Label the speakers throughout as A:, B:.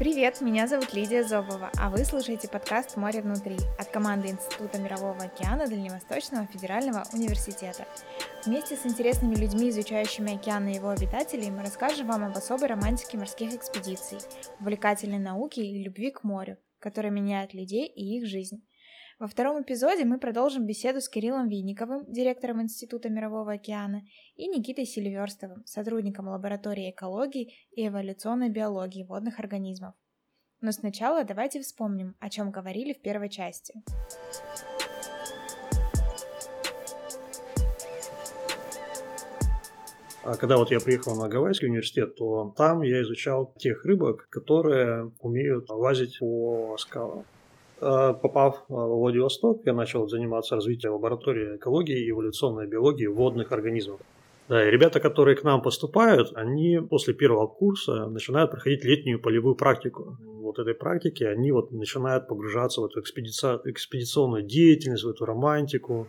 A: Привет, меня зовут Лидия Зобова, а вы слушаете подкаст «Море внутри» от команды Института Мирового океана Дальневосточного федерального университета. Вместе с интересными людьми, изучающими океан и его обитателей, мы расскажем вам об особой романтике морских экспедиций, увлекательной науке и любви к морю, которая меняет людей и их жизнь. Во втором эпизоде мы продолжим беседу с Кириллом Винниковым, директором Института Мирового океана, и Никитой Сильверстовым, сотрудником лаборатории экологии и эволюционной биологии водных организмов. Но сначала давайте вспомним, о чем говорили в первой части.
B: А когда вот я приехал на Гавайский университет, то там я изучал тех рыбок, которые умеют лазить по скалам. Э, попав в Владивосток, я начал заниматься развитием лаборатории экологии и эволюционной биологии водных организмов. Да, и ребята, которые к нам поступают, они после первого курса начинают проходить летнюю полевую практику. Вот этой практики они вот начинают погружаться в эту экспедици... экспедиционную деятельность, в эту романтику.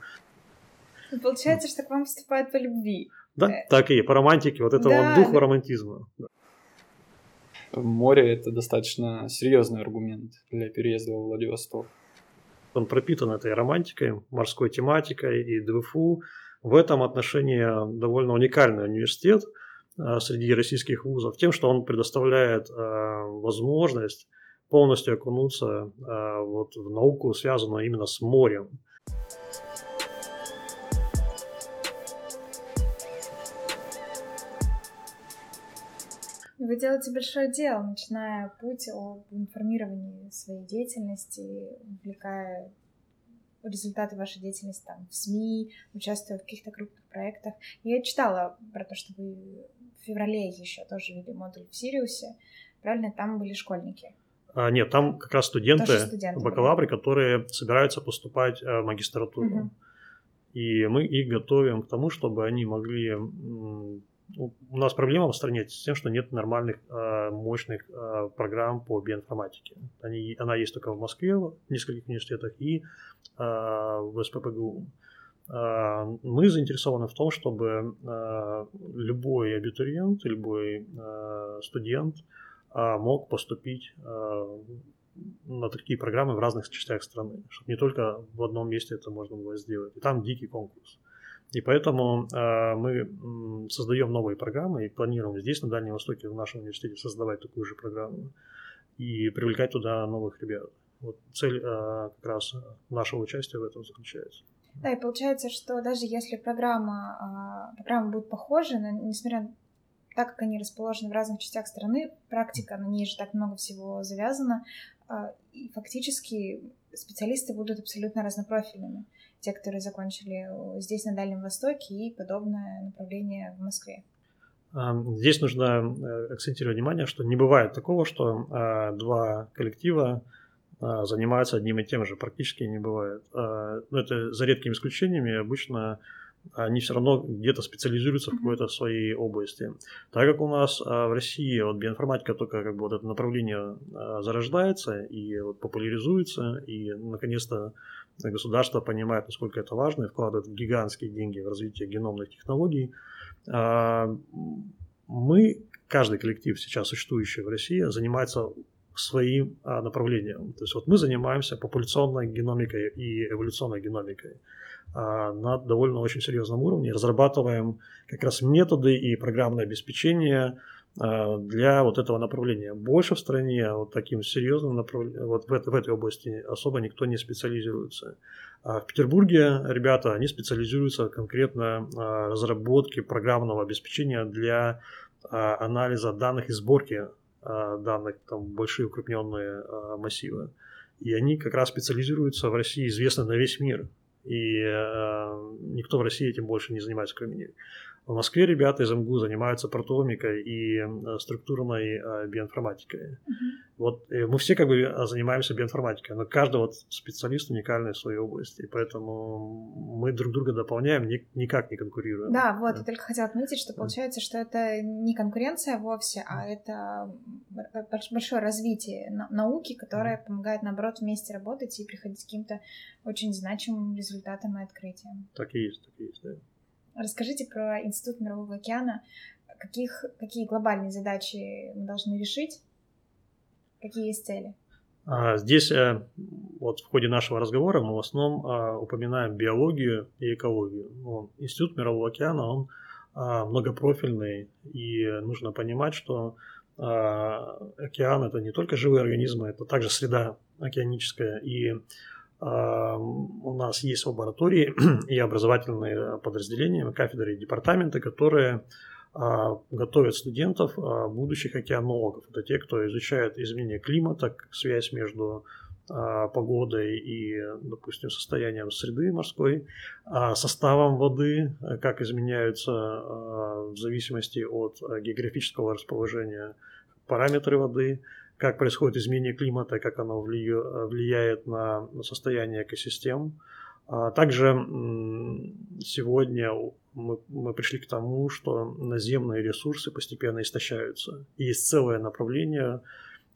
A: Получается, что к вам поступают по любви.
B: Да, э. так и по романтике, вот этого да. духа романтизма
C: море это достаточно серьезный аргумент для переезда во Владивосток.
B: Он пропитан этой романтикой, морской тематикой и ДВФУ. В этом отношении довольно уникальный университет а, среди российских вузов тем, что он предоставляет а, возможность полностью окунуться а, вот в науку, связанную именно с морем.
A: Вы делаете большое дело, начиная путь об информировании своей деятельности, увлекая результаты вашей деятельности там, в СМИ, участвуя в каких-то крупных проектах. Я читала про то, что вы в феврале еще тоже вели модуль в Сириусе. Правильно, там были школьники.
B: А, нет, там как раз студенты, студенты бакалавры, были. которые собираются поступать э, в магистратуру. Угу. И мы их готовим к тому, чтобы они могли у нас проблема в стране с тем, что нет нормальных э, мощных э, программ по биоинформатике. Они, она есть только в Москве, в нескольких университетах, и э, в СППГУ. Мы заинтересованы в том, чтобы любой абитуриент, любой студент мог поступить на такие программы в разных частях страны, чтобы не только в одном месте это можно было сделать. И там дикий конкурс. И поэтому э, мы создаем новые программы и планируем здесь, на Дальнем Востоке, в нашем университете создавать такую же программу и привлекать туда новых ребят. Вот цель э, как раз нашего участия в этом заключается.
A: Да, и получается, что даже если программа, э, программа будет похожа, но, несмотря так как они расположены в разных частях страны, практика, на ней же так много всего завязано, э, и фактически специалисты будут абсолютно разнопрофильными те, которые закончили э, здесь, на Дальнем Востоке, и подобное направление в Москве.
B: Здесь нужно э, акцентировать внимание, что не бывает такого, что а, два коллектива занимаются одним и тем же. Практически не бывает. Но это за редкими исключениями. Обычно они все равно где-то специализируются в какой-то своей области. Так как у нас в России вот биоинформатика только как бы вот это направление зарождается и вот популяризуется, и наконец-то государство понимает, насколько это важно, и вкладывает гигантские деньги в развитие геномных технологий. А, мы, каждый коллектив сейчас существующий в России, занимается своим а, направлением. То есть вот мы занимаемся популяционной геномикой и эволюционной геномикой а, на довольно очень серьезном уровне, разрабатываем как раз методы и программное обеспечение для вот этого направления. Больше в стране вот таким серьезным направлением, вот в, в этой области особо никто не специализируется. А в Петербурге ребята, они специализируются конкретно а, разработке программного обеспечения для анализа данных и сборки данных, там большие укрупненные массивы. И они как раз специализируются в России, известны на весь мир. И э, никто в России этим больше не занимается, кроме них. В Москве ребята из МГУ занимаются протомикой и э, структурной э, биоинформатикой. Uh-huh. Вот э, мы все как бы занимаемся биоинформатикой, но каждый вот специалист уникальный в своей области, поэтому мы друг друга дополняем, никак не конкурируем.
A: Да, вот, я только хотела отметить, что получается, что это не конкуренция вовсе, а это большое развитие науки, которое помогает, наоборот, вместе работать и приходить к каким-то очень значимым результатам и открытиям.
B: Так и есть, так и есть, да.
A: Расскажите про Институт Мирового океана. Каких, какие глобальные задачи мы должны решить? Какие есть цели?
B: А, здесь э, вот в ходе нашего разговора мы в основном а, упоминаем биологию и экологию. Ну, Институт Мирового океана, он а, многопрофильный, и нужно понимать, что океан это не только живые организмы, это также среда океаническая. И у нас есть лаборатории и образовательные подразделения, кафедры и департаменты, которые а, готовят студентов а, будущих океанологов. Это те, кто изучает изменение климата, связь между а, погодой и, допустим, состоянием среды морской, составом воды, как изменяются в зависимости от географического расположения параметры воды, как происходит изменение климата, как оно влияет на состояние экосистем. Также сегодня мы, мы пришли к тому, что наземные ресурсы постепенно истощаются. И есть целое направление,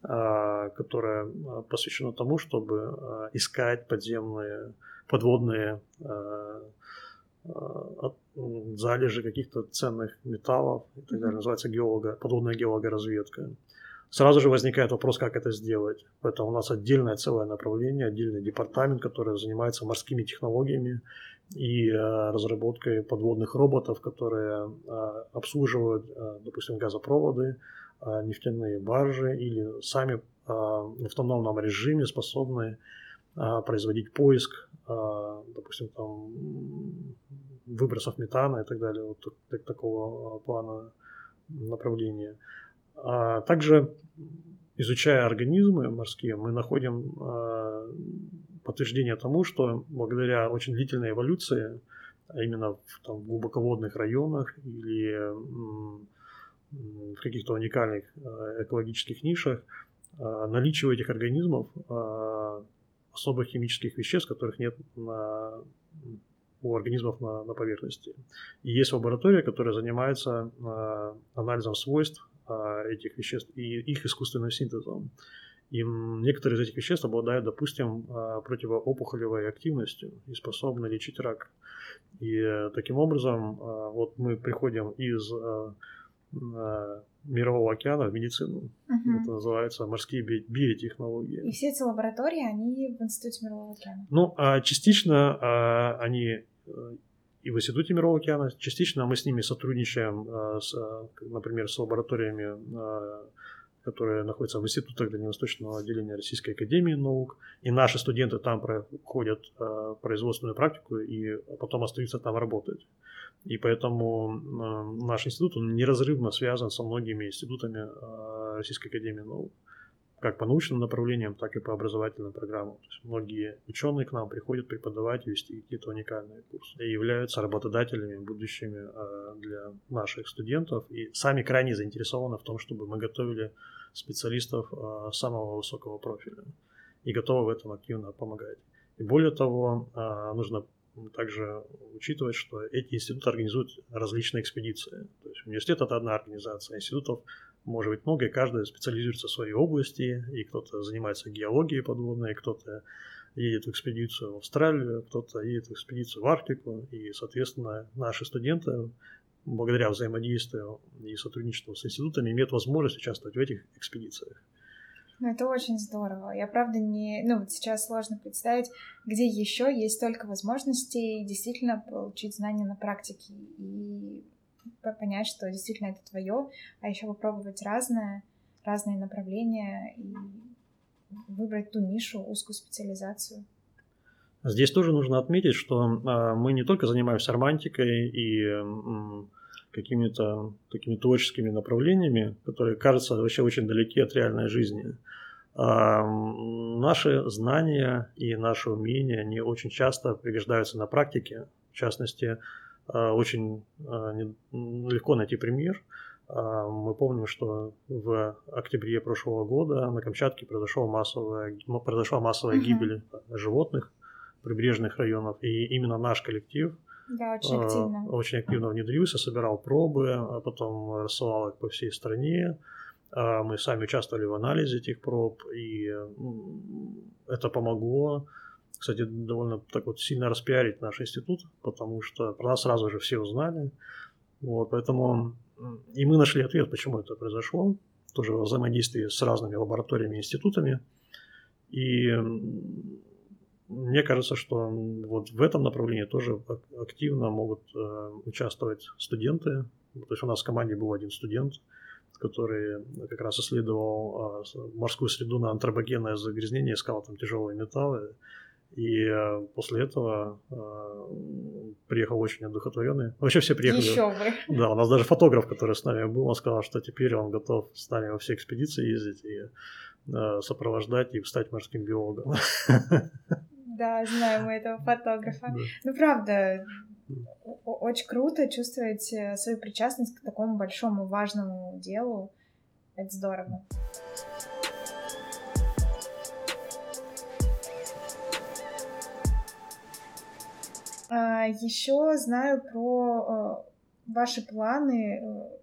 B: а, которое а, посвящено тому, чтобы а, искать подземные, подводные залежи каких-то ценных металлов и так далее. Называется геолога, подводная геологоразведка. Сразу же возникает вопрос, как это сделать. Поэтому у нас отдельное целое направление, отдельный департамент, который занимается морскими технологиями и э, разработкой подводных роботов, которые э, обслуживают, э, допустим, газопроводы, нефтяные баржи или сами в автономном режиме способны производить поиск, допустим, там, выбросов метана и так далее, вот такого плана направления. А также, изучая организмы морские, мы находим а, подтверждение тому, что благодаря очень длительной эволюции, а именно в, там, глубоководных районах или в каких-то уникальных а, экологических нишах, наличие у этих организмов особых химических веществ, которых нет на, у организмов на, на поверхности. И есть лаборатория, которая занимается анализом свойств этих веществ и их искусственным синтезом. И некоторые из этих веществ обладают, допустим, а, противоопухолевой активностью и способны лечить рак. И э, таким образом, а, вот мы приходим из мирового океана в медицину. Угу. Это называется морские би- биотехнологии.
A: И все эти лаборатории, они в Институте мирового океана?
B: Ну, а частично они э, и в Институте Мирового океана. Частично мы с ними сотрудничаем, с, а, например, с лабораториями, а, которые находятся в институтах Дальневосточного отделения Российской Академии Наук. И наши студенты там проходят производственную практику и потом остаются там работать. И поэтому наш институт он неразрывно связан со многими институтами Российской Академии Наук как по научным направлениям, так и по образовательным программам. То есть многие ученые к нам приходят преподавать вести какие-то уникальные курсы и являются работодателями будущими а, для наших студентов и сами крайне заинтересованы в том, чтобы мы готовили специалистов а, самого высокого профиля и готовы в этом активно помогать. И более того, а, нужно также учитывать, что эти институты организуют различные экспедиции. То есть университет это одна организация, институтов может быть много, и каждый специализируется в своей области, и кто-то занимается геологией подводной, кто-то едет в экспедицию в Австралию, кто-то едет в экспедицию в Арктику, и, соответственно, наши студенты благодаря взаимодействию и сотрудничеству с институтами имеют возможность участвовать в этих экспедициях.
A: Ну, это очень здорово. Я, правда, не... Ну, вот сейчас сложно представить, где еще есть столько возможностей действительно получить знания на практике и понять, что действительно это твое, а еще попробовать разное, разные направления и выбрать ту нишу, узкую специализацию.
B: Здесь тоже нужно отметить, что а, мы не только занимаемся романтикой и какими-то такими творческими направлениями, которые кажутся вообще очень далеки от реальной жизни. А, наши знания и наши умения, они очень часто пригождаются на практике. В частности, очень а, легко найти пример. А, мы помним, что в октябре прошлого года на Камчатке произошла массовая, произошла массовая гибель животных прибрежных районов. И именно наш коллектив
A: да, очень активно.
B: очень активно внедрился, собирал пробы, а потом рассылал их по всей стране. Мы сами участвовали в анализе этих проб, и это помогло кстати, довольно так вот сильно распиарить наш институт, потому что про нас сразу же все узнали. Вот, поэтому и мы нашли ответ, почему это произошло. тоже во взаимодействии с разными лабораториями и институтами. И мне кажется, что вот в этом направлении тоже активно могут э, участвовать студенты. То есть у нас в команде был один студент, который как раз исследовал э, морскую среду на антропогенное загрязнение, искал там тяжелые металлы. И э, после этого э, приехал очень одухотворенный. Вообще все приехали.
A: Еще бы.
B: Да, у нас даже фотограф, который с нами был, он сказал, что теперь он готов с нами во все экспедиции ездить и э, сопровождать и стать морским биологом.
A: Да, знаем мы этого фотографа. Да. Ну, правда, очень круто чувствовать свою причастность к такому большому важному делу. Это здорово. А, Еще знаю про э, ваши планы, э,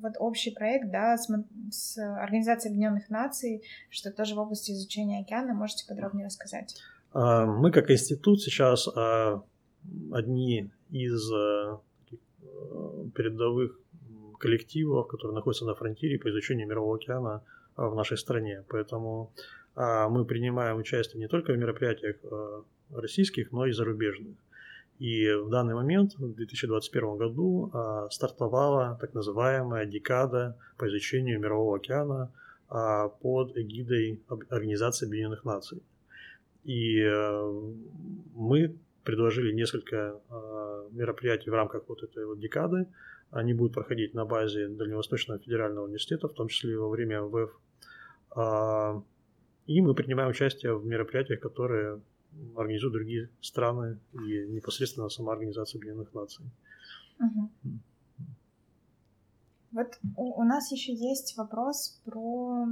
A: вот общий проект, да, с, с Организацией Объединенных Наций, что тоже в области изучения океана. Можете подробнее рассказать?
B: А, мы как институт сейчас а, одни из а, передовых коллективов, которые находятся на фронтире по изучению Мирового океана в нашей стране. Поэтому мы принимаем участие не только в мероприятиях российских, но и зарубежных. И в данный момент, в 2021 году, стартовала так называемая декада по изучению Мирового океана под эгидой Организации Объединенных Наций. И э, мы предложили несколько э, мероприятий в рамках вот этой вот декады. Они будут проходить на базе Дальневосточного федерального университета, в том числе во время МВФ. А, и мы принимаем участие в мероприятиях, которые организуют другие страны и непосредственно сама Организация Объединенных Наций.
A: Угу. Вот у, у нас еще есть вопрос про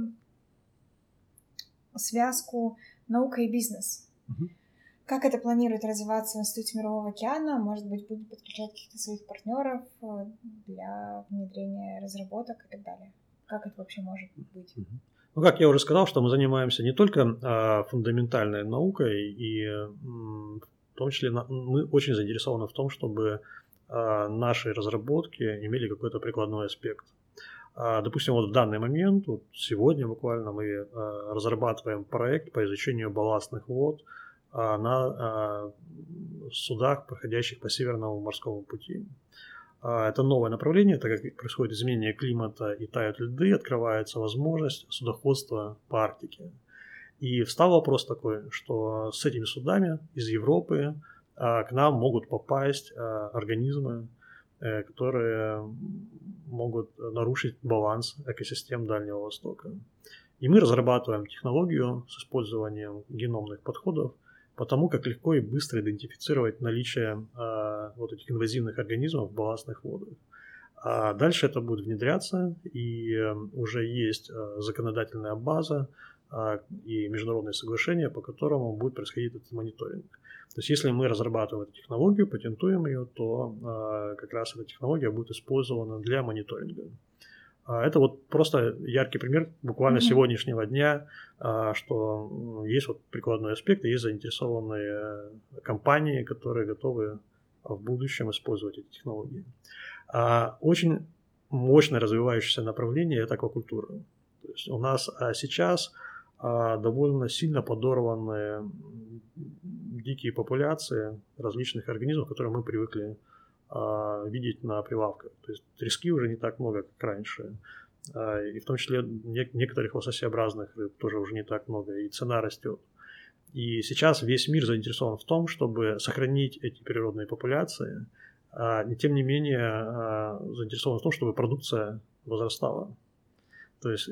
A: связку наука и бизнес. Угу. Как это планирует развиваться в Институте Мирового океана? Может быть, будет подключать каких-то своих партнеров э, для внедрения разработок и так далее? Как это вообще может быть?
B: Ну, как я уже сказал, что мы занимаемся не только а, фундаментальной наукой, и в том числе мы очень заинтересованы в том, чтобы а, наши разработки имели какой-то прикладной аспект. А, допустим, вот в данный момент, вот сегодня буквально мы разрабатываем проект по изучению балластных вод на судах, проходящих по Северному морскому пути. Это новое направление, так как происходит изменение климата и тают льды, открывается возможность судоходства по Арктике. И встал вопрос такой, что с этими судами из Европы к нам могут попасть организмы, Э, которые могут нарушить баланс экосистем Дальнего Востока. И мы разрабатываем технологию с использованием геномных подходов по тому, как легко и быстро идентифицировать наличие э, вот этих инвазивных организмов в балластных водах. А дальше это будет внедряться, и э, уже есть э, законодательная база э, и международные соглашения, по которому будет происходить этот мониторинг. То есть если мы разрабатываем эту технологию, патентуем ее, то э, как раз эта технология будет использована для мониторинга. А это вот просто яркий пример буквально mm-hmm. сегодняшнего дня, э, что есть вот прикладной аспект, есть заинтересованные компании, которые готовы в будущем использовать эти технологии. А очень мощно развивающееся направление – это аквакультура. То есть у нас сейчас довольно сильно подорваны дикие популяции различных организмов, которые мы привыкли а, видеть на прилавках. То есть трески уже не так много, как раньше. А, и в том числе не, некоторых лососеобразных рыб тоже уже не так много, и цена растет. И сейчас весь мир заинтересован в том, чтобы сохранить эти природные популяции, а, и тем не менее а, заинтересован в том, чтобы продукция возрастала. То есть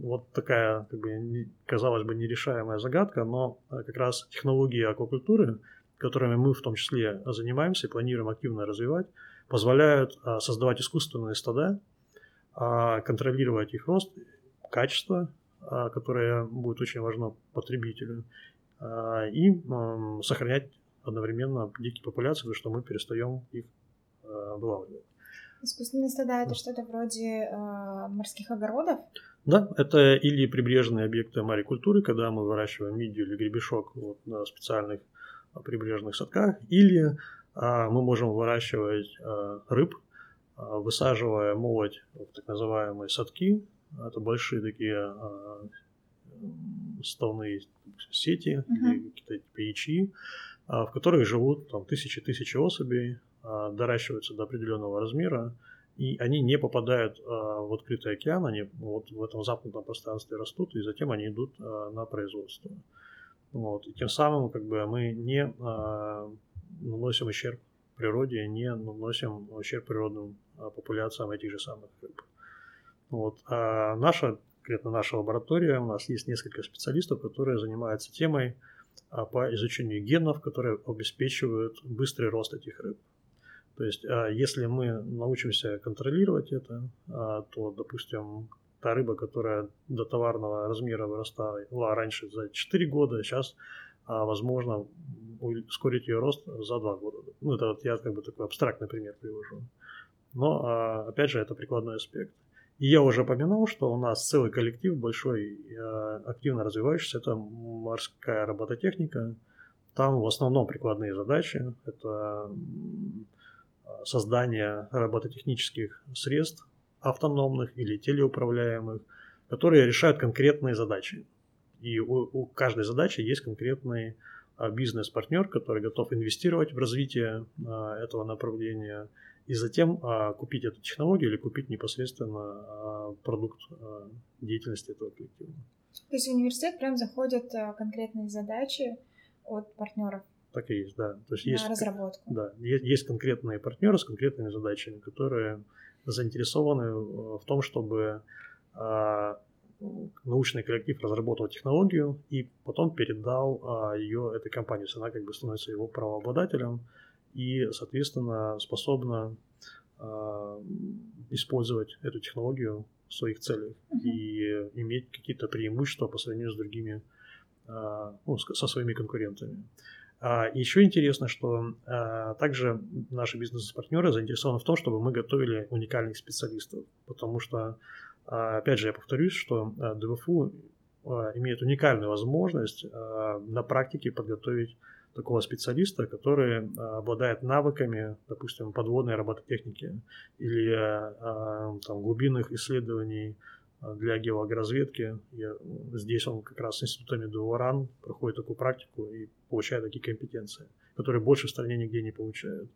B: вот такая, как бы, казалось бы, нерешаемая загадка, но как раз технологии аквакультуры, которыми мы в том числе занимаемся и планируем активно развивать, позволяют э, создавать искусственные стада, э, контролировать их рост, качество, э, которое будет очень важно потребителю, и сохранять одновременно дикие популяции, потому что мы перестаем их вылавливать.
A: Искусственные стада это что-то вроде э, морских огородов?
B: Да, это или прибрежные объекты марикультуры, когда мы выращиваем мидию или гребешок вот, на специальных а, прибрежных садках, или а, мы можем выращивать а, рыб, а, высаживая молоть в так называемые садки, Это большие такие ставные сети,
A: Мгм.
B: какие-то типа ячи, а, в которых живут там тысячи-тысячи особей, доращиваются до определенного размера, и они не попадают в открытый океан, они вот в этом замкнутом пространстве растут, и затем они идут на производство. Вот. И тем самым как бы мы не а, наносим ущерб природе, не наносим ущерб природным а, популяциям этих же самых рыб. Вот. А наша, конкретно наша лаборатория, у нас есть несколько специалистов, которые занимаются темой а, по изучению генов, которые обеспечивают быстрый рост этих рыб. То есть, а, если мы научимся контролировать это, а, то, допустим, та рыба, которая до товарного размера вырастала раньше за 4 года, сейчас а, возможно ускорить ее рост за 2 года. Ну, это вот я как бы такой абстрактный пример привожу. Но, а, опять же, это прикладной аспект. И я уже упомянул, что у нас целый коллектив большой, а, активно развивающийся, это морская робототехника. Там в основном прикладные задачи. Это создание робототехнических средств автономных или телеуправляемых, которые решают конкретные задачи. И у, у каждой задачи есть конкретный а, бизнес-партнер, который готов инвестировать в развитие а, этого направления и затем а, купить эту технологию или купить непосредственно а, продукт а, деятельности этого коллектива.
A: То есть в университет прям заходят а, конкретные задачи от партнеров
B: Так и есть, да. То есть
A: на
B: есть,
A: разработку.
B: да, есть, есть конкретные партнеры с конкретными задачами, которые заинтересованы в том, чтобы а, научный коллектив разработал технологию и потом передал а, ее этой компании. То есть она как бы становится его правообладателем и, соответственно, способна а, использовать эту технологию в своих целях и иметь какие-то преимущества по сравнению с другими, а, ну, со своими конкурентами. А, Еще интересно, что а, также наши бизнес-партнеры заинтересованы в том, чтобы мы готовили уникальных специалистов, потому что, а, опять же, я повторюсь, что ДВФУ имеет уникальную возможность на практике подготовить такого специалиста, который обладает навыками, допустим, подводной робототехники или там, глубинных исследований для геологоразведки. Я- здесь он как раз с институтами ДУРАН проходит такую практику и получает такие компетенции, которые больше в стране нигде не получают.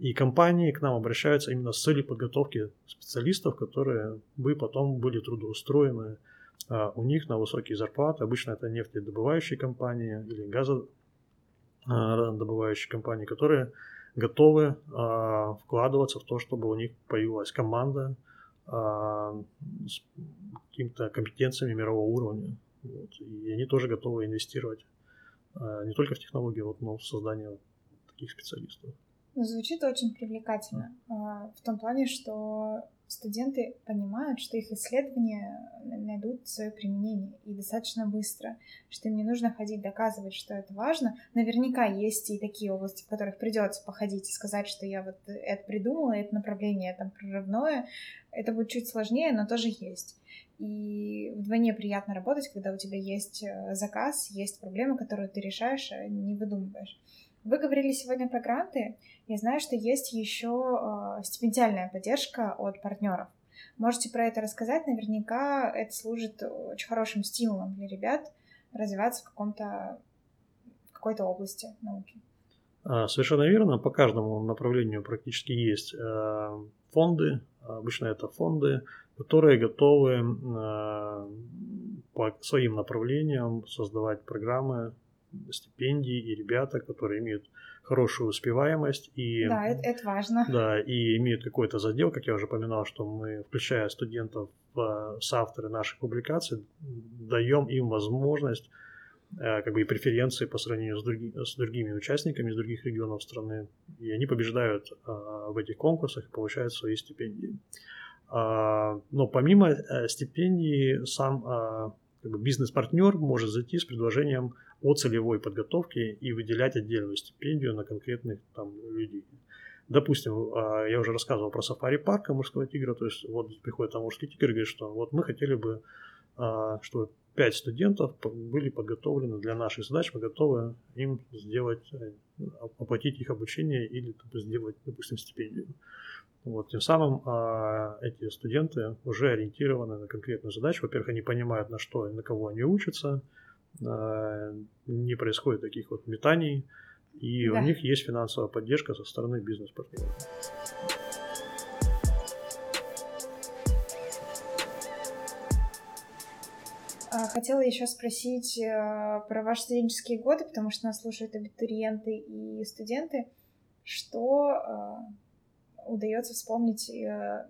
B: И компании к нам обращаются именно с целью подготовки специалистов, которые бы потом были трудоустроены а, у них на высокие зарплаты. Обычно это нефтедобывающие компании или газодобывающие компании, которые готовы а, вкладываться в то, чтобы у них появилась команда с какими-то компетенциями мирового уровня. Вот. И они тоже готовы инвестировать а, не только в технологии, вот, но в создание таких специалистов.
A: Звучит очень привлекательно. а, В том плане, что студенты понимают, что их исследования найдут свое применение и достаточно быстро, что им не нужно ходить доказывать, что это важно. Наверняка есть и такие области, в которых придется походить и сказать, что я вот это придумала, это направление там прорывное. Это будет чуть сложнее, но тоже есть. И вдвойне приятно работать, когда у тебя есть э, заказ, есть проблема, которую ты решаешь, а не выдумываешь. Вы говорили сегодня про гранты. Я знаю, что есть еще э, стипендиальная поддержка от партнеров. Можете про это рассказать? Наверняка это служит очень хорошим стимулом для ребят развиваться в каком-то в какой-то области науки.
B: А, Совершенно верно. По каждому направлению практически есть э, фонды. Обычно это фонды, которые готовы э, по своим направлениям создавать программы, стипендии и ребята, которые имеют хорошую успеваемость и
A: Да, это, это важно.
B: да, и имеют какой-то задел, как я уже упоминал, что мы, включая студентов в соавторы наших публикаций, даем им возможность э, как бы и преференции по сравнению с, други, с другими участниками из других регионов страны. И они побеждают а, в этих конкурсах и получают свои стипендии. А, но помимо э, стипендий, сам как бы бизнес-партнер может зайти с предложением о целевой подготовке и выделять отдельную стипендию на конкретных там людей. Допустим, а, я уже рассказывал про сафари парк морского тигра, то есть вот приходит там морский тигр и говорит, что вот мы хотели бы, а, чтобы пять студентов были подготовлены для наших задач, мы готовы им сделать, э, оплатить их обучение или сделать, допустим, стипендию. Вот, тем самым а, эти студенты уже ориентированы на конкретную задачу. Во-первых, они понимают, на что и на кого они учатся, не происходит таких вот метаний, и да. у них есть финансовая поддержка со стороны бизнес-партнеров.
A: А, хотела еще спросить э, про ваши студенческие годы, потому что нас слушают абитуриенты и студенты. Что э, удается вспомнить? Э,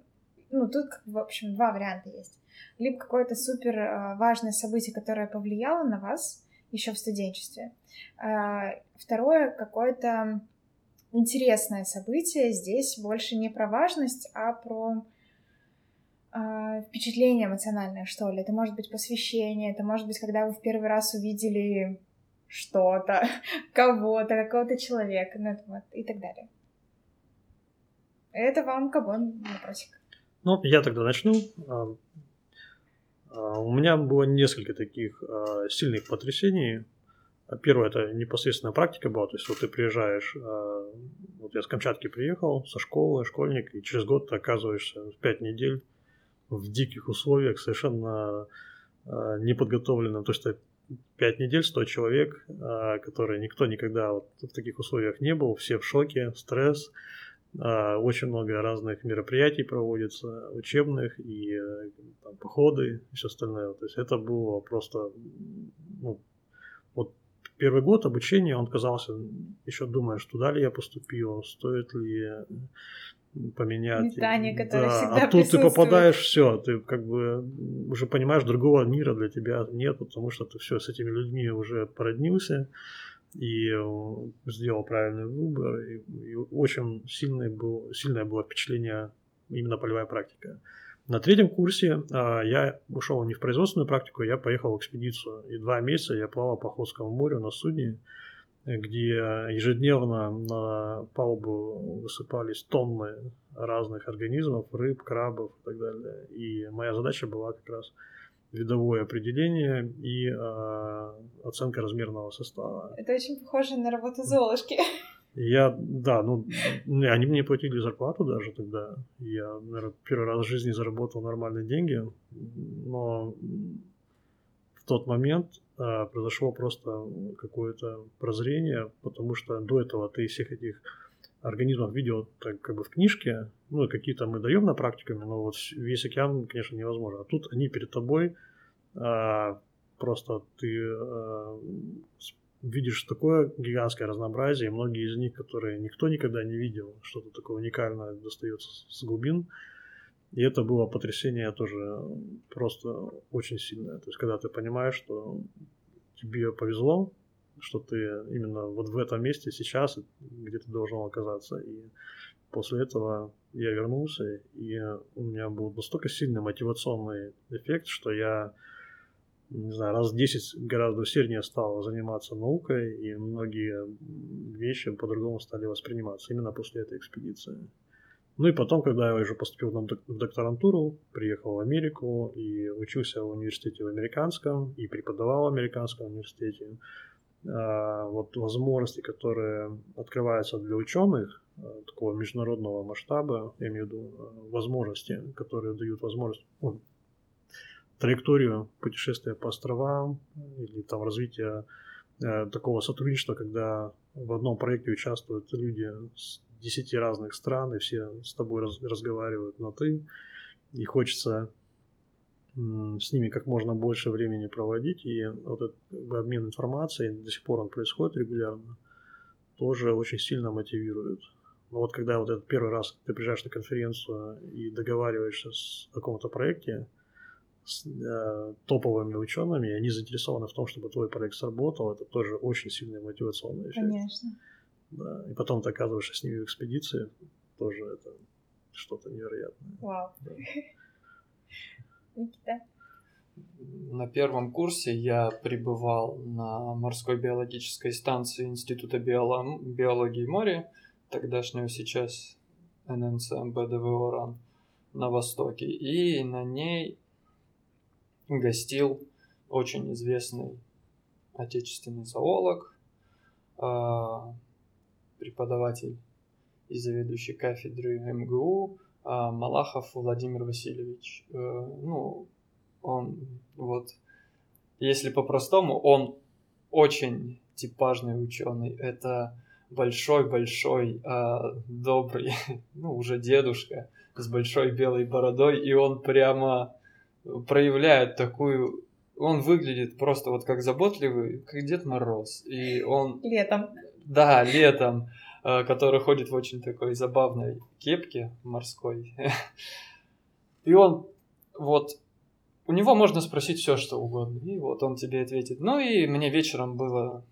A: ну, тут, в общем, два варианта есть. Либо какое-то супер важное событие, которое повлияло на вас еще в студенчестве. Второе, какое-то интересное событие. Здесь больше не про важность, а про э, впечатление эмоциональное, что ли. Это может быть посвящение, это может быть, когда вы в первый раз увидели что-то, кого-то, какого-то человека, ну, вот, и так далее. Это вам кого вопросик.
B: Ну, я тогда начну. А, а, у меня было несколько таких а, сильных потрясений. Первое, это непосредственная практика была, то есть вот ты приезжаешь, вот я с Камчатки приехал, со школы, школьник, и через год ты оказываешься в пять недель в диких условиях, совершенно неподготовленным. То есть это 5 недель, 100 человек, которые никто никогда вот в таких условиях не был, все в шоке, стресс, очень много разных мероприятий проводится, учебных и э, там, походы и все остальное. То есть это было просто, ну, вот первый год обучения он казался, еще думаешь, туда ли я поступил, стоит ли поменять.
A: Метание, которое да.
B: всегда А тут ты попадаешь, все, ты как бы уже понимаешь, другого мира для тебя нет, потому что ты все с этими людьми уже породнился и сделал правильный выбор. И, и очень сильное было, сильное было впечатление именно полевая практика. На третьем курсе а, я ушел не в производственную практику, я поехал в экспедицию. И два месяца я плавал по Охотскому морю на судне где ежедневно на палубу высыпались тонны разных организмов, рыб, крабов и так далее. И моя задача была как раз видовое определение и э, оценка размерного состава.
A: Это очень похоже на работу золушки.
B: Я, да, ну, они мне платили зарплату даже тогда. Я, наверное, первый раз в жизни заработал нормальные деньги, но в тот момент а, произошло просто какое-то прозрение, потому что до этого ты всех этих организмов видел так, как бы в книжке, ну, какие-то мы даем на практиками, но вот весь океан, конечно, невозможно. А тут они перед тобой, а, просто ты а, видишь такое гигантское разнообразие, многие из них, которые никто никогда не видел, что-то такое уникальное достается с глубин, и это было потрясение тоже просто очень сильное. То есть, когда ты понимаешь, что тебе повезло, что ты именно вот в этом месте сейчас, где ты должен оказаться. И после этого я вернулся, и у меня был настолько сильный мотивационный эффект, что я, не знаю, раз в 10 гораздо усерднее стал заниматься наукой, и многие вещи по-другому стали восприниматься именно после этой экспедиции. Ну и потом, когда я уже поступил в докторантуру, приехал в Америку и учился в университете в американском и преподавал в американском университете, вот возможности, которые открываются для ученых а, такого международного масштаба, я имею в виду а, возможности, которые дают возможность ну, траекторию путешествия по островам или там развития такого сотрудничества, когда в одном проекте участвуют люди с десяти разных стран, и все с тобой раз, разговаривают на «ты», и хочется с ними как можно больше времени проводить, и вот этот как бы, обмен информацией, до сих пор он происходит регулярно, тоже очень сильно мотивирует. Но вот когда вот этот первый раз ты приезжаешь на конференцию и договариваешься с, каком-то проекте с э, топовыми учеными, и они заинтересованы в том, чтобы твой проект сработал, это тоже очень сильный мотивационный эффект.
A: Конечно.
B: Да. И потом ты оказываешься с ними в экспедиции, тоже это что-то невероятное.
A: Вау. Да. Никита?
C: На первом курсе я пребывал на морской биологической станции Института биоло... биологии моря, тогдашнего сейчас ННЦ БДВ РАН на Востоке. И на ней гостил очень известный отечественный зоолог, а, преподаватель и заведующий кафедры МГУ а, Малахов Владимир Васильевич. Э, ну, он вот, если по-простому, он очень типажный ученый. Это большой-большой, э, добрый, ну, уже дедушка с большой белой бородой, и он прямо проявляет такую... Он выглядит просто вот как заботливый, как Дед Мороз. И он...
A: Летом.
C: Да, летом, который ходит в очень такой забавной кепке морской. И он вот у него можно спросить все, что угодно. И вот он тебе ответит. Ну и мне вечером было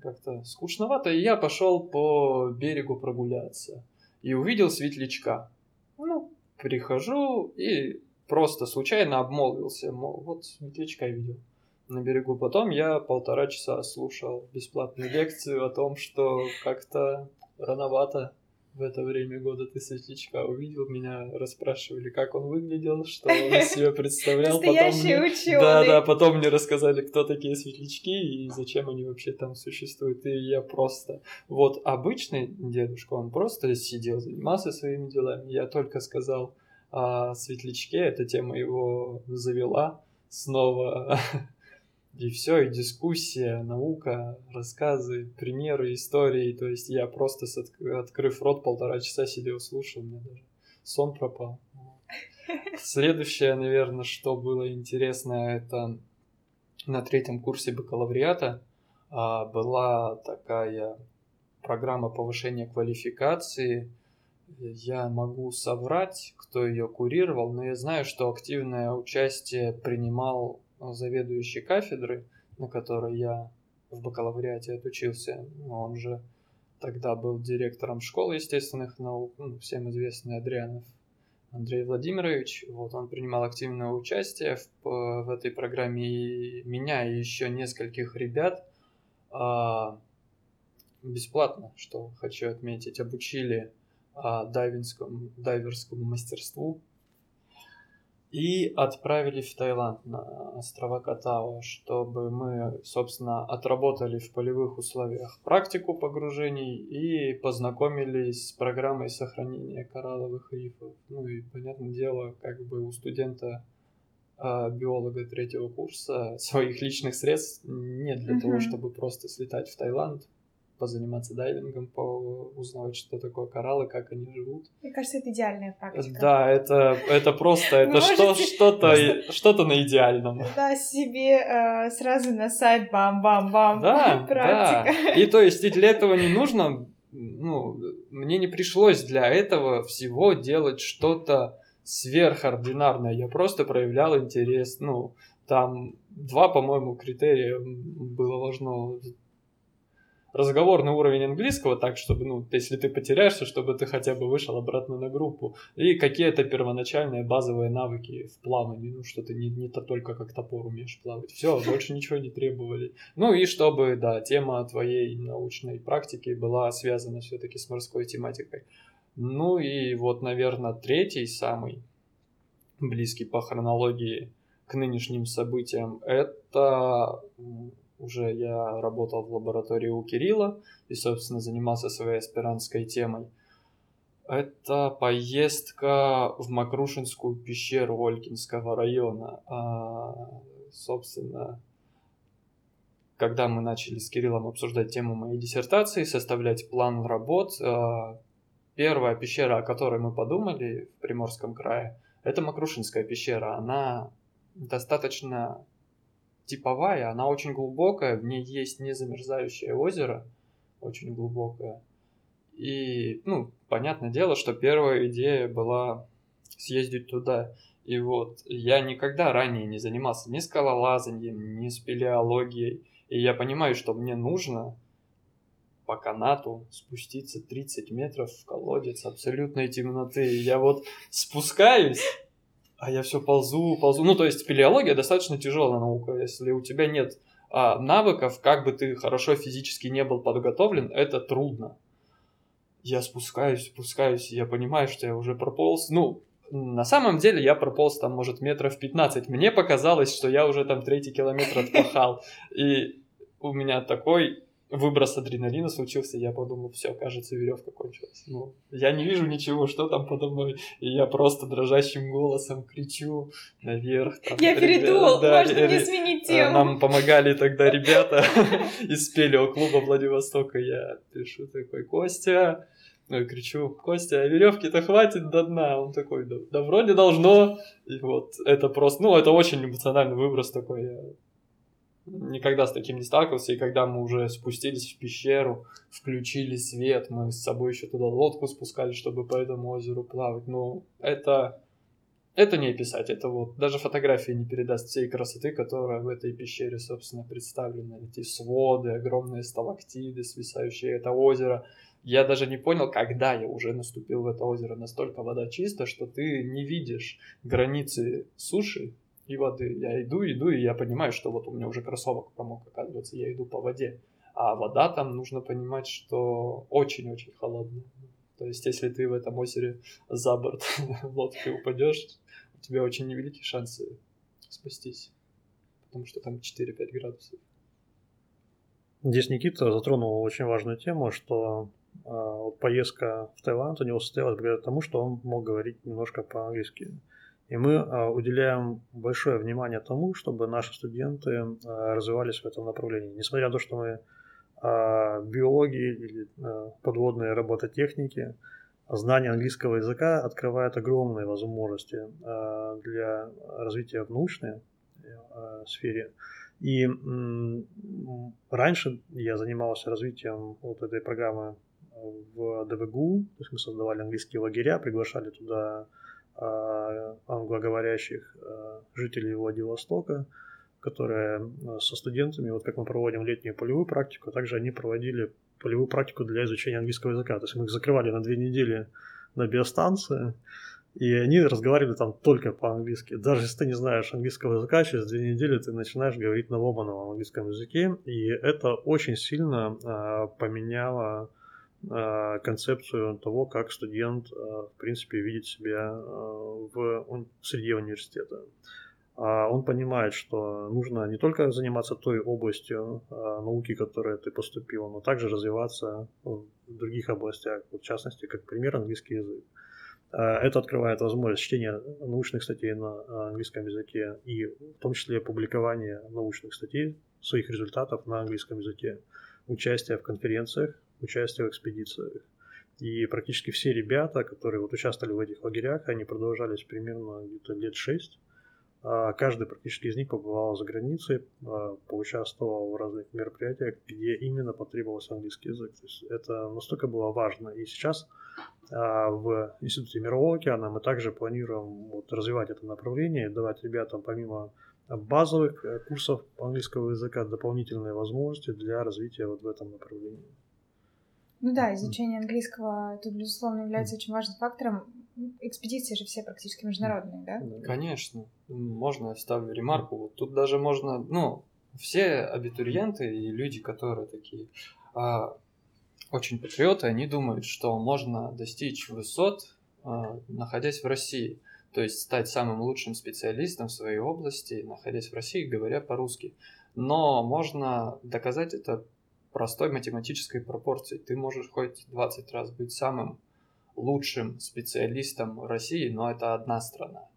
C: как-то скучновато, и я пошел по берегу прогуляться. И увидел светлячка. Ну, прихожу и просто случайно обмолвился, мол, вот светлячка видел на берегу. Потом я полтора часа слушал бесплатную лекцию о том, что как-то рановато в это время года ты светлячка увидел, меня расспрашивали, как он выглядел, что он из себя представлял. Потом
A: ученый.
C: Да, да, потом мне рассказали, кто такие светлячки и зачем они вообще там существуют. И я просто... Вот обычный дедушка, он просто сидел, занимался своими делами. Я только сказал о светлячке, эта тема его завела снова и все, и дискуссия, наука, рассказы, примеры, истории. То есть я просто, с отк- открыв рот, полтора часа сидел, слушал, мне даже сон пропал. Следующее, наверное, что было интересно, это на третьем курсе бакалавриата а, была такая программа повышения квалификации. Я могу соврать, кто ее курировал, но я знаю, что активное участие принимал заведующий кафедры, на которой я в бакалавриате отучился, он же тогда был директором школы естественных наук, ну, всем известный Адрианов Андрей Владимирович. Вот, он принимал активное участие в, в этой программе, и меня и еще нескольких ребят а, бесплатно, что хочу отметить, обучили а, дайвинскому, дайверскому мастерству и отправили в Таиланд на острова Катао, чтобы мы, собственно, отработали в полевых условиях практику погружений и познакомились с программой сохранения коралловых рифов. Ну и, понятное дело, как бы у студента а, биолога третьего курса своих личных средств нет для
A: Мгм.
C: того, чтобы просто слетать в Таиланд, позаниматься дайвингом, узнавать, что такое кораллы, как они живут.
A: Мне кажется, это идеальная практика.
C: Да, это, это просто, это что, что-то, что-то на идеальном.
A: Да, себе э, сразу на сайт бам-бам-бам.
C: Да, да.
A: Практика.
C: И то есть и для этого не нужно, ну, мне не пришлось для этого всего делать что-то сверхординарное. Я просто проявлял интерес. Ну, там два, по-моему, критерия было важно. Разговорный уровень английского, так, чтобы, ну, если ты потеряешься, чтобы ты хотя бы вышел обратно на группу. И какие-то первоначальные базовые навыки в плавании. Ну, что ты не, не то только как топор умеешь плавать. Все, больше ничего не требовали. Ну и чтобы, да, тема твоей научной практики была связана все-таки с морской тематикой. Ну и вот, наверное, третий, самый близкий по хронологии к нынешним событиям, это уже я работал в лаборатории у Кирилла и, собственно, занимался своей аспирантской темой. Это поездка в Макрушинскую пещеру Олькинского района. А, собственно, когда мы начали с Кириллом обсуждать тему моей диссертации, составлять план работ, а, первая пещера, о которой мы подумали в Приморском крае, это Макрушинская пещера. Она достаточно типовая, она очень глубокая, в ней есть незамерзающее озеро, очень глубокое. И, ну, понятное дело, что первая идея была съездить туда. И вот я никогда ранее не занимался ни скалолазанием, ни спелеологией. И я понимаю, что мне нужно по канату спуститься 30 метров в колодец абсолютной темноты. И я вот спускаюсь, а я все ползу, ползу. Ну, то есть спелеология достаточно тяжелая наука. Если у тебя нет а, навыков, как бы ты хорошо физически не был подготовлен, это трудно. Я спускаюсь, спускаюсь, я понимаю, что я уже прополз. Ну, на самом деле я прополз там, может, метров 15. Мне показалось, что я уже там третий километр отпахал. И у меня такой выброс адреналина случился, я подумал, все, кажется, веревка кончилась. Ну, я не вижу ничего, что там подо мной, и я просто дрожащим голосом кричу наверх.
A: Там, я передумал, да, можно мне сменить э, тему.
C: Нам помогали тогда ребята из спелео-клуба Владивостока, я пишу такой, Костя, я кричу, Костя, а веревки-то хватит до дна. Он такой, да, да вроде должно. И вот это просто, ну, это очень эмоциональный выброс такой. Я никогда с таким не сталкивался, и когда мы уже спустились в пещеру, включили свет, мы с собой еще туда лодку спускали, чтобы по этому озеру плавать. Ну, это, это не описать, это вот даже фотографии не передаст всей красоты, которая в этой пещере, собственно, представлена. Эти своды, огромные сталактиды, свисающие это озеро. Я даже не понял, когда я уже наступил в это озеро. Настолько вода чистая, что ты не видишь границы суши и воды. Я иду, иду, и я понимаю, что вот у меня уже кроссовок промок, оказывается, я иду по воде. А вода там, нужно понимать, что очень-очень холодная. То есть, если ты в этом озере за борт лодки упадешь, у тебя очень невеликие шансы спастись. Потому что там 4-5 градусов.
B: Здесь Никита затронул очень важную тему, что э, вот поездка в Таиланд у него состоялась благодаря тому, что он мог говорить немножко по-английски. И мы а, уделяем большое внимание тому, чтобы наши студенты а, развивались в этом направлении. Несмотря на то, что мы а, биологи или подводные робототехники, знание английского языка открывает огромные возможности для развития в научной сфере. И раньше я занимался развитием вот этой программы в ДВГУ, то есть мы создавали английские лагеря, приглашали туда англоговорящих а, жителей Владивостока, которые а, со студентами, вот как мы проводим летнюю полевую практику, также они проводили полевую практику для изучения английского языка. То есть мы их закрывали на две недели на биостанции, и они разговаривали там только по-английски. Даже если ты не знаешь английского языка, через две недели ты начинаешь говорить на ломаном английском языке, и это очень сильно а, поменяло Э, концепцию того, как студент, э, в принципе, видит себя э, в среде университета. А он понимает, что нужно не только заниматься той областью науки, которой ты поступил, но также развиваться в других областях, в частности, как пример, английский язык. Это открывает возможность чтения научных статей на английском языке и в том числе публикования научных статей, своих результатов на английском языке, участие в конференциях, участие в экспедициях. И практически все ребята, которые вот участвовали в этих лагерях, они продолжались примерно где-то лет шесть. А каждый практически из них побывал за границей, а, поучаствовал в разных мероприятиях, где именно потребовался английский язык. То есть это настолько было важно. И сейчас а, в Институте Мирового океана мы также планируем вот развивать это направление, давать ребятам помимо базовых э, курсов английского языка дополнительные возможности для развития вот в этом направлении.
A: Ну да, изучение английского тут, безусловно, является очень важным фактором. Экспедиции же все практически международные, да?
C: Конечно. Можно я вставлю ремарку. Вот тут даже можно, ну, все абитуриенты и люди, которые такие а, очень патриоты, они думают, что можно достичь высот, а, находясь в России. То есть стать самым лучшим специалистом в своей области, находясь в России, говоря по-русски. Но можно доказать это простой математической пропорции. Ты можешь хоть 20 раз быть самым лучшим специалистом России, но это одна страна.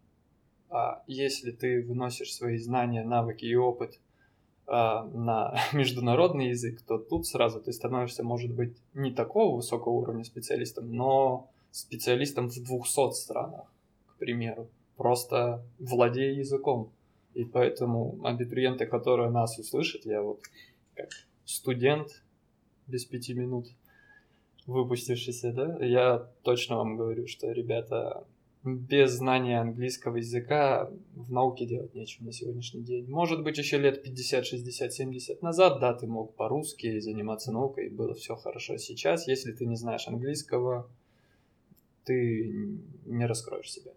C: А если ты выносишь свои знания, навыки и опыт а, на международный язык, то тут сразу ты становишься, может быть, не такого высокого уровня специалистом, но специалистом в 200 странах, к примеру, просто владея языком. И поэтому абитуриенты, которые нас услышат, я вот как студент без пяти минут выпустившийся, да, я точно вам говорю, что, ребята, без знания английского языка в науке делать нечего на сегодняшний день. Может быть, еще лет 50, 60, 70 назад, да, ты мог по-русски заниматься наукой, было все хорошо. Сейчас, если ты не знаешь английского, ты не раскроешь себя.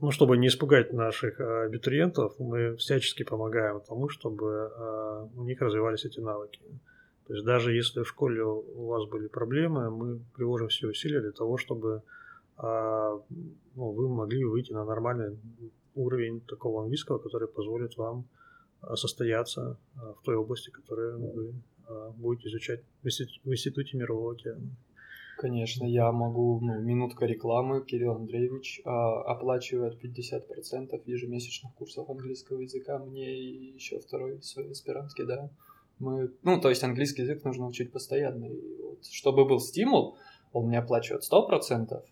B: Ну, чтобы не испугать наших э, абитуриентов, мы всячески помогаем тому, чтобы э, у них развивались эти навыки. То есть даже если в школе у вас были проблемы, мы приложим все усилия для того, чтобы а, ну, вы могли выйти на нормальный уровень такого английского, который позволит вам состояться в той области, которую вы будете изучать в Институте Мирового океана.
C: Конечно, я могу, ну, минутка рекламы. Кирилл Андреевич а, оплачивает 50% ежемесячных курсов английского языка мне и еще второй свой аспирантки, да. Мы, ну, то есть английский язык нужно учить постоянно. И вот, чтобы был стимул, он мне оплачивает 100%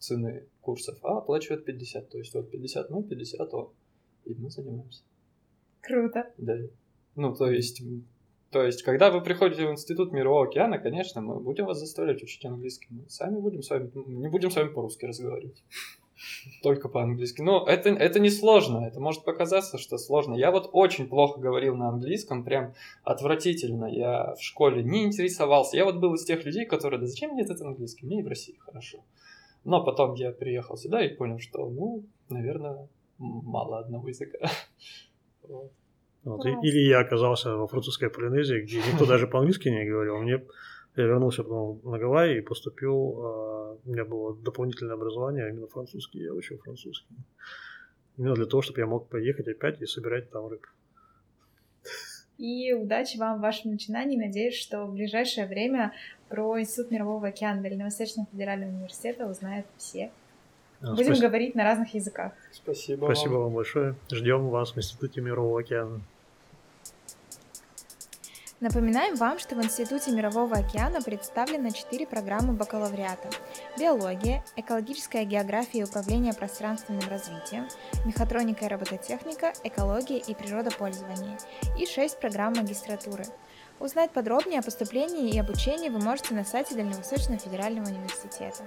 C: цены курсов, а оплачивает 50%. То есть вот 50 мы, 50 он. И мы занимаемся.
A: Круто.
C: Да. Ну, то есть то есть, когда вы приходите в Институт Мирового океана, конечно, мы будем вас заставлять учить английский. Мы сами будем с вами, не будем с вами по-русски разговаривать. Только по-английски. Но это, это не сложно. Это может показаться, что сложно. Я вот очень плохо говорил на английском, прям отвратительно. Я в школе не интересовался. Я вот был из тех людей, которые, да зачем мне этот английский? Мне и в России хорошо. Но потом я приехал сюда и понял, что, ну, наверное, мало одного языка.
B: Вот. Вот. Или я оказался во французской Полинезии, где никто даже по-английски не говорил. Мне я вернулся потом на Гавайи и поступил. А, у меня было дополнительное образование, а именно французский. Я учил французский. Именно для того, чтобы я мог поехать опять и собирать там рыб.
A: И удачи вам в вашем начинании. Надеюсь, что в ближайшее время про Институт Мирового океана Дальневосточного федерального университета узнают все. А, Будем спасибо. говорить на разных языках.
C: Спасибо.
B: Спасибо вам, вам большое. Ждем вас в Институте Мирового океана.
A: Напоминаем вам, что в Институте Мирового океана представлены четыре программы бакалавриата. Биология, экологическая география и управление пространственным развитием, мехатроника и робототехника, экология и природопользование и шесть программ магистратуры. Узнать подробнее о поступлении и обучении вы можете на сайте Дальневосточного федерального университета.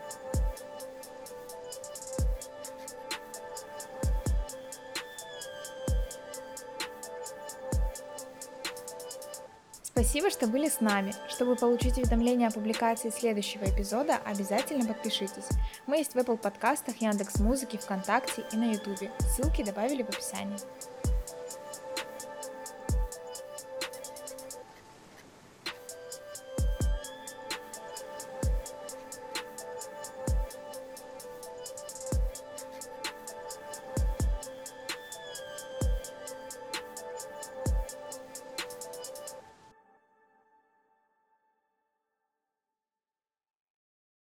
A: Спасибо, что были с нами. Чтобы получить уведомления о публикации следующего эпизода, обязательно подпишитесь. Мы есть в Apple подкастах, Яндекс Музыке, ВКонтакте и на Ютубе. Ссылки добавили в описании.